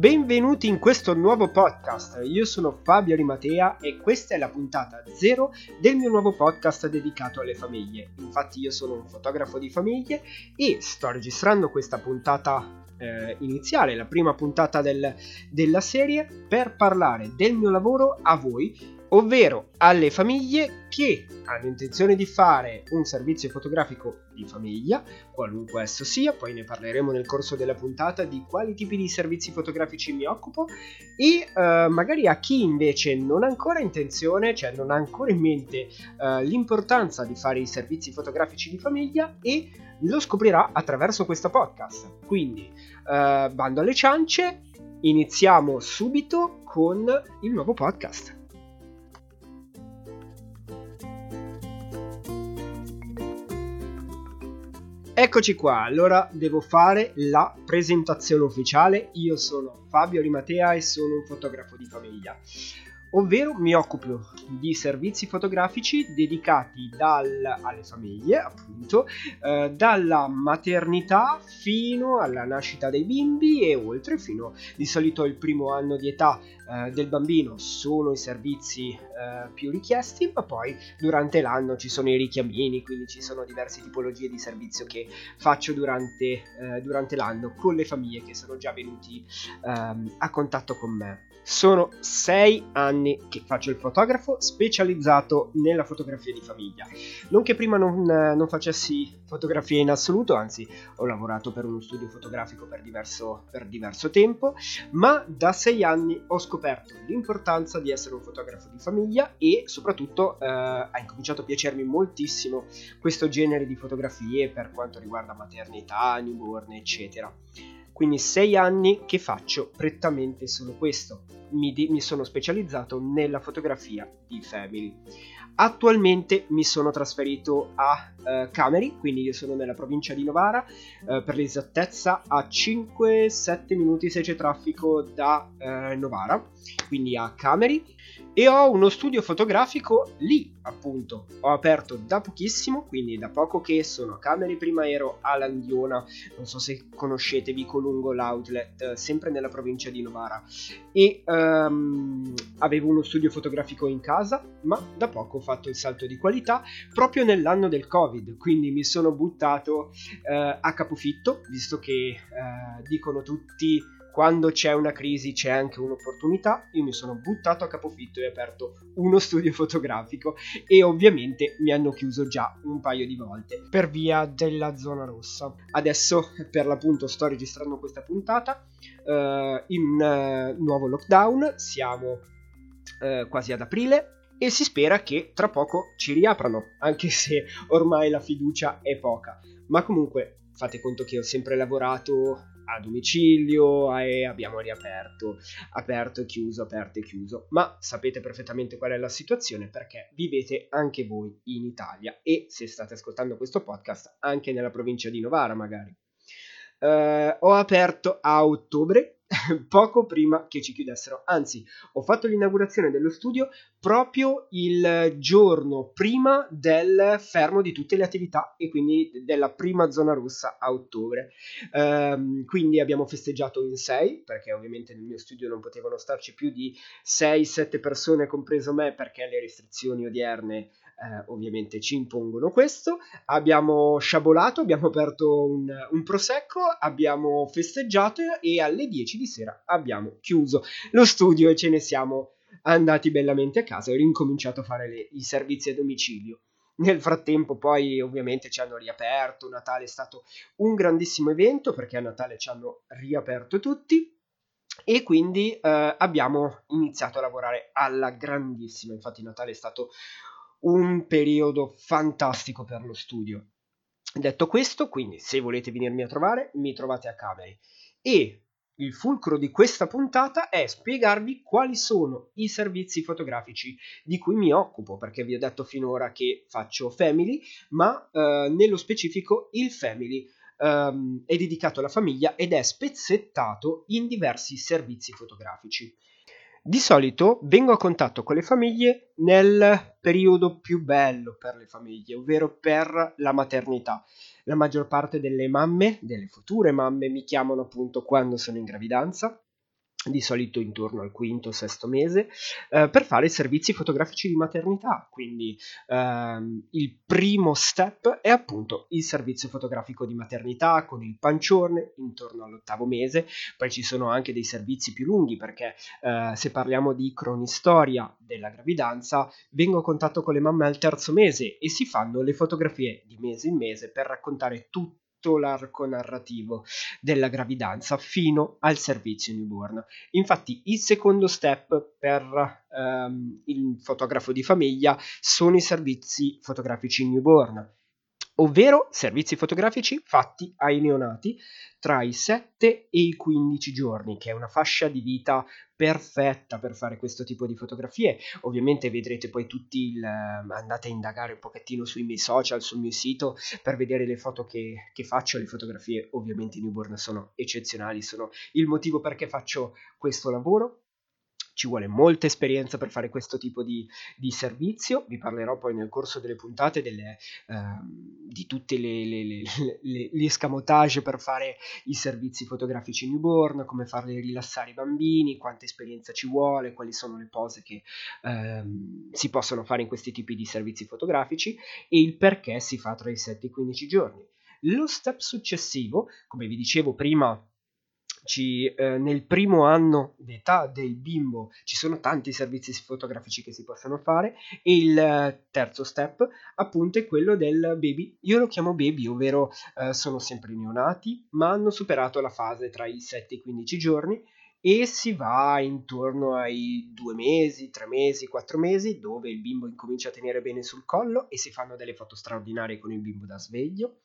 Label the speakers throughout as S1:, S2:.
S1: Benvenuti in questo nuovo podcast. Io sono Fabio Rimatea e questa è la puntata zero del mio nuovo podcast dedicato alle famiglie. Infatti io sono un fotografo di famiglie e sto registrando questa puntata eh, iniziale, la prima puntata del, della serie, per parlare del mio lavoro a voi ovvero alle famiglie che hanno intenzione di fare un servizio fotografico di famiglia, qualunque esso sia, poi ne parleremo nel corso della puntata di quali tipi di servizi fotografici mi occupo e uh, magari a chi invece non ha ancora intenzione, cioè non ha ancora in mente uh, l'importanza di fare i servizi fotografici di famiglia e lo scoprirà attraverso questo podcast. Quindi, uh, bando alle ciance, iniziamo subito con il nuovo podcast. Eccoci qua, allora devo fare la presentazione ufficiale. Io sono Fabio Rimatea e sono un fotografo di famiglia ovvero mi occupo di servizi fotografici dedicati dal, alle famiglie, appunto, eh, dalla maternità fino alla nascita dei bimbi e oltre, fino di solito il primo anno di età eh, del bambino sono i servizi eh, più richiesti, ma poi durante l'anno ci sono i richiamini, quindi ci sono diverse tipologie di servizio che faccio durante, eh, durante l'anno con le famiglie che sono già venuti ehm, a contatto con me. Sono sei anni che faccio il fotografo specializzato nella fotografia di famiglia. Non che prima non, non facessi fotografie in assoluto, anzi ho lavorato per uno studio fotografico per diverso, per diverso tempo, ma da sei anni ho scoperto l'importanza di essere un fotografo di famiglia e soprattutto eh, ha incominciato a piacermi moltissimo questo genere di fotografie per quanto riguarda maternità, newborn, eccetera. Quindi sei anni che faccio prettamente solo questo. Mi, di- mi sono specializzato nella fotografia di family. Attualmente mi sono trasferito a uh, Cameri, quindi io sono nella provincia di Novara, uh, per l'esattezza a 5-7 minuti se c'è traffico da uh, Novara, quindi a Cameri e ho uno studio fotografico lì appunto. Ho aperto da pochissimo quindi da poco che sono a Cameri prima ero a Landiona non so se conoscete Vicolungo l'outlet sempre nella provincia di Novara. E um, avevo uno studio fotografico in casa ma da poco ho fatto il salto di qualità proprio nell'anno del covid. Quindi mi sono buttato uh, a capofitto visto che uh, dicono tutti quando c'è una crisi c'è anche un'opportunità, io mi sono buttato a capofitto e ho aperto uno studio fotografico e ovviamente mi hanno chiuso già un paio di volte per via della zona rossa. Adesso per l'appunto sto registrando questa puntata uh, in uh, nuovo lockdown, siamo uh, quasi ad aprile e si spera che tra poco ci riaprano, anche se ormai la fiducia è poca. Ma comunque fate conto che ho sempre lavorato a domicilio e abbiamo riaperto, aperto e chiuso, aperto e chiuso. Ma sapete perfettamente qual è la situazione perché vivete anche voi in Italia e se state ascoltando questo podcast anche nella provincia di Novara magari. Uh, ho aperto a ottobre poco prima che ci chiudessero. Anzi, ho fatto l'inaugurazione dello studio proprio il giorno prima del fermo di tutte le attività e quindi della prima zona rossa a ottobre. Um, quindi abbiamo festeggiato in sei, perché ovviamente nel mio studio non potevano starci più di 6-7 persone, compreso me, perché le restrizioni odierne eh, ovviamente ci impongono questo. Abbiamo sciabolato, abbiamo aperto un, un, prosecco, abbiamo festeggiato e alle 10 di sera abbiamo chiuso lo studio e ce ne siamo andati bellamente a casa e ho ricominciato a fare le, i servizi a domicilio. Nel frattempo poi ovviamente ci hanno riaperto, Natale è stato un grandissimo evento perché a Natale ci hanno riaperto tutti e quindi eh, abbiamo iniziato a lavorare alla grandissima, infatti Natale è stato un periodo fantastico per lo studio. Detto questo, quindi se volete venirmi a trovare, mi trovate a Cameri. E il fulcro di questa puntata è spiegarvi quali sono i servizi fotografici di cui mi occupo, perché vi ho detto finora che faccio family, ma eh, nello specifico il family ehm, è dedicato alla famiglia ed è spezzettato in diversi servizi fotografici. Di solito vengo a contatto con le famiglie nel periodo più bello per le famiglie, ovvero per la maternità. La maggior parte delle mamme, delle future mamme, mi chiamano appunto quando sono in gravidanza di solito intorno al quinto o sesto mese, eh, per fare servizi fotografici di maternità. Quindi ehm, il primo step è appunto il servizio fotografico di maternità con il pancione intorno all'ottavo mese. Poi ci sono anche dei servizi più lunghi perché eh, se parliamo di cronistoria della gravidanza, vengo a contatto con le mamme al terzo mese e si fanno le fotografie di mese in mese per raccontare tutto tutto l'arco narrativo della gravidanza fino al servizio newborn. Infatti il secondo step per ehm, il fotografo di famiglia sono i servizi fotografici newborn ovvero servizi fotografici fatti ai neonati tra i 7 e i 15 giorni, che è una fascia di vita perfetta per fare questo tipo di fotografie. Ovviamente vedrete poi tutti il, andate a indagare un pochettino sui miei social, sul mio sito per vedere le foto che, che faccio. Le fotografie ovviamente newborn sono eccezionali, sono il motivo perché faccio questo lavoro ci vuole molta esperienza per fare questo tipo di, di servizio. Vi parlerò poi nel corso delle puntate delle, uh, di tutti gli escamotage per fare i servizi fotografici newborn, come farli rilassare i bambini, quanta esperienza ci vuole, quali sono le pose che uh, si possono fare in questi tipi di servizi fotografici e il perché si fa tra i 7 e i 15 giorni. Lo step successivo, come vi dicevo prima, ci, eh, nel primo anno d'età del bimbo ci sono tanti servizi fotografici che si possono fare e il eh, terzo step appunto è quello del baby io lo chiamo baby ovvero eh, sono sempre neonati ma hanno superato la fase tra i 7 e i 15 giorni e si va intorno ai due mesi, tre mesi, quattro mesi, dove il bimbo incomincia a tenere bene sul collo e si fanno delle foto straordinarie con il bimbo da sveglio.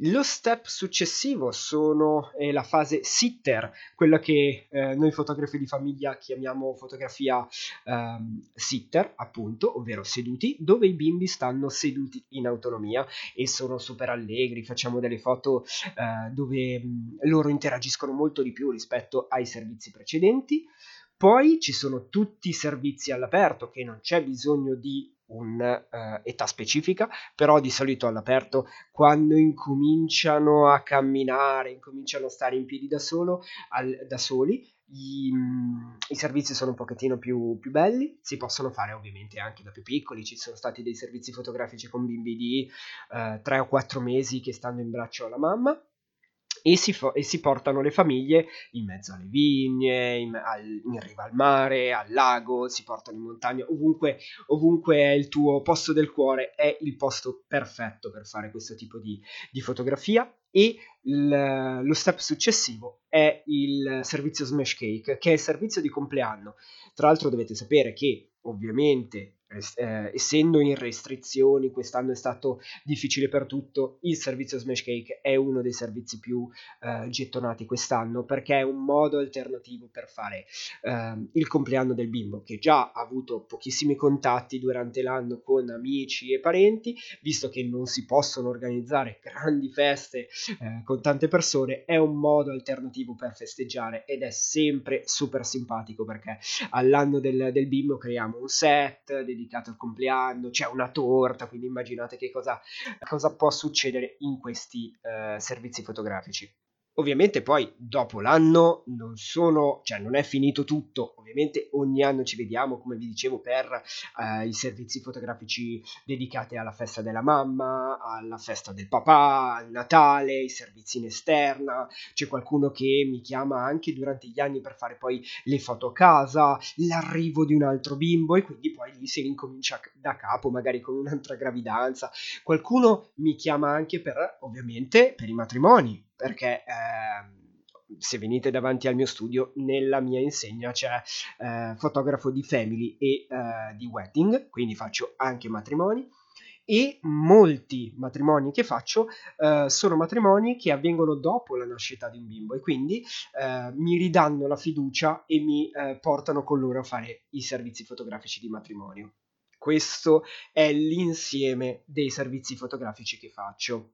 S1: Lo step successivo sono, è la fase sitter, quella che eh, noi fotografi di famiglia chiamiamo fotografia ehm, sitter, appunto, ovvero seduti, dove i bimbi stanno seduti in autonomia e sono super allegri, facciamo delle foto eh, dove mh, mm, loro interagiscono molto di più rispetto ai servizi precedenti. Poi ci sono tutti i servizi all'aperto che non c'è bisogno di un'età uh, specifica, però di solito all'aperto quando incominciano a camminare, incominciano a stare in piedi da, solo, al, da soli, i, mm, i, servizi sono un pochettino più, più, belli, si possono fare ovviamente anche da più piccoli, ci sono stati dei servizi fotografici con bimbi di uh, eh, 3 o 4 mesi che stanno in braccio alla mamma, e si, fo- e si, portano le famiglie in mezzo alle vigne, in, al, in, riva al mare, al lago, si portano in montagna, ovunque, ovunque è il tuo posto del cuore, è il posto perfetto per fare questo tipo di, di fotografia. E il, lo step successivo è il servizio Smash Cake, che è il servizio di compleanno. Tra l'altro dovete sapere che ovviamente eh, essendo in restrizioni, quest'anno è stato difficile per tutto, il servizio Smash Cake è uno dei servizi più eh, gettonati quest'anno perché è un modo alternativo per fare eh, il compleanno del bimbo che già ha avuto pochissimi contatti durante l'anno con amici e parenti, visto che non si possono organizzare grandi feste eh, con tante persone, è un modo alternativo per festeggiare ed è sempre super simpatico perché all'anno del, del bimbo creiamo un set dedicato al compleanno, c'è una torta, quindi immaginate che cosa, cosa può succedere in questi eh, servizi fotografici. Ovviamente poi dopo l'anno non sono, cioè non è finito tutto, ovviamente ogni anno ci vediamo, come vi dicevo, per eh, i servizi fotografici dedicati alla festa della mamma, alla festa del papà, al Natale, i servizi in esterna, c'è qualcuno che mi chiama anche durante gli anni per fare poi le foto a casa, l'arrivo di un altro bimbo e quindi poi lì si ricomincia da capo, magari con un'altra gravidanza. Qualcuno mi chiama anche per, ovviamente, per i matrimoni perché eh, se venite davanti al mio studio, nella mia insegna c'è eh, fotografo di family e eh, di wedding, quindi faccio anche matrimoni e molti matrimoni che faccio eh, sono matrimoni che avvengono dopo la nascita di un bimbo e quindi eh, mi ridanno la fiducia e mi eh, portano con loro a fare i servizi fotografici di matrimonio. Questo è l'insieme dei servizi fotografici che faccio.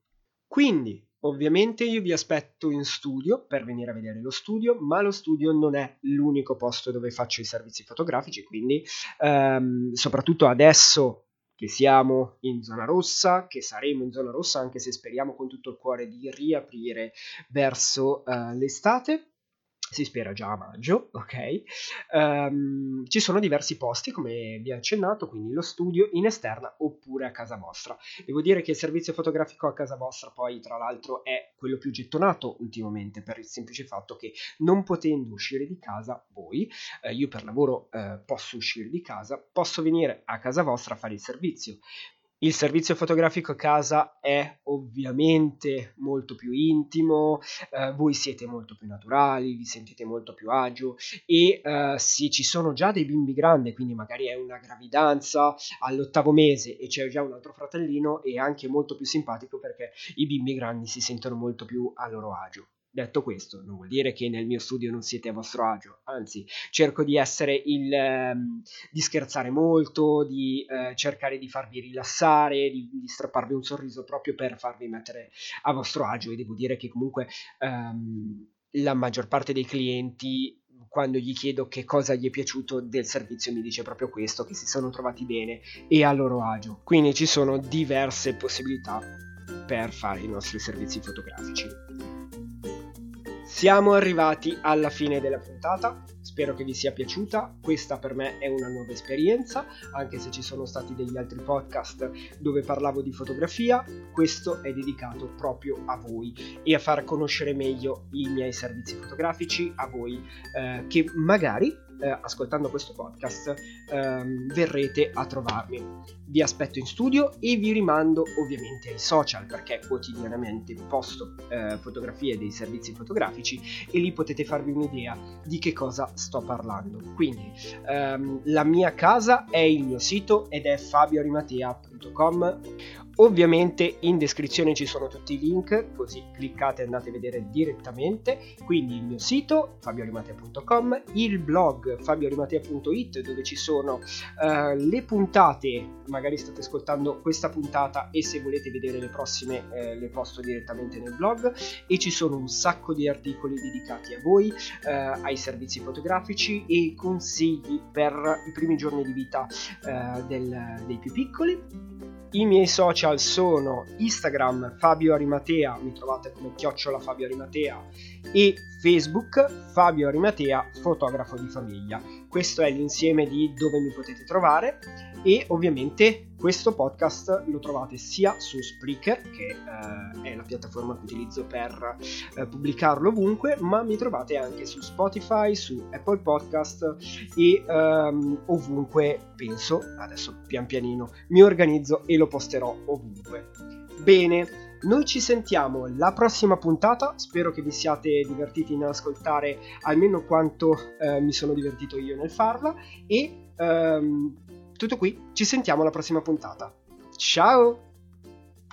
S1: Quindi, ovviamente io vi aspetto in studio per venire a vedere lo studio, ma lo studio non è l'unico posto dove faccio i servizi fotografici, quindi ehm, soprattutto adesso che siamo in zona rossa, che saremo in zona rossa, anche se speriamo con tutto il cuore di riaprire verso uh, l'estate. Si spera già a maggio, ok? Um, ci sono diversi posti, come vi ho accennato, quindi lo studio in esterna oppure a casa vostra. Devo dire che il servizio fotografico a casa vostra poi, tra l'altro, è quello più gettonato ultimamente per il semplice fatto che non potendo uscire di casa voi, eh, io per lavoro eh, posso uscire di casa, posso venire a casa vostra a fare il servizio. Il servizio fotografico a casa è ovviamente molto più intimo, eh, voi siete molto più naturali, vi sentite molto più agio e eh, sì, ci sono già dei bimbi grandi, quindi magari è una gravidanza all'ottavo mese e c'è già un altro fratellino e anche molto più simpatico perché i bimbi grandi si sentono molto più a loro agio. Detto questo, non vuol dire che nel mio studio non siete a vostro agio, anzi, cerco di essere il ehm, di scherzare molto, di eh, cercare di farvi rilassare, di, di, strapparvi un sorriso proprio per farvi mettere a vostro agio. E devo dire che comunque ehm, la maggior parte dei clienti quando gli chiedo che cosa gli è piaciuto del servizio mi dice proprio questo, che si sono trovati bene e a loro agio. Quindi ci sono diverse possibilità per fare i nostri servizi fotografici. Siamo arrivati alla fine della puntata, spero che vi sia piaciuta, questa per me è una nuova esperienza, anche se ci sono stati degli altri podcast dove parlavo di fotografia, questo è dedicato proprio a voi e a far conoscere meglio i miei servizi fotografici, a voi eh, che magari eh, ascoltando questo podcast ehm, verrete a trovarmi. Vi aspetto in studio e vi rimando ovviamente ai social perché quotidianamente posto eh, fotografie dei servizi fotografici e lì potete farvi un'idea di che cosa sto parlando. Quindi ehm, la mia casa è il mio sito ed è fabiorimatea.com Ovviamente in descrizione ci sono tutti i link, così cliccate e andate a vedere direttamente. Quindi il mio sito fabiorimatea.com, il blog fabiorimatea.it dove ci sono uh, le puntate, magari state ascoltando questa puntata e se volete vedere le prossime uh, le posto direttamente nel blog. E ci sono un sacco di articoli dedicati a voi, uh, ai servizi fotografici e consigli per i primi giorni di vita del, dei più piccoli. I miei social sono Instagram Fabio Arimatea, mi trovate come chiocciola Fabio Arimatea, e Facebook Fabio Arimatea, fotografo di famiglia. Questo è l'insieme di dove mi potete trovare e ovviamente questo podcast lo trovate sia su Spreaker, che eh, è la piattaforma che utilizzo per eh, pubblicarlo ovunque, ma mi trovate anche su Spotify, su Apple Podcast e ehm, ovunque penso, adesso pian pianino mi organizzo e lo posterò ovunque. Bene, noi ci sentiamo la prossima puntata, spero che vi siate divertiti in ascoltare almeno quanto eh, mi sono divertito io nel farla e ehm, tutto qui, ci sentiamo alla prossima puntata. Ciao!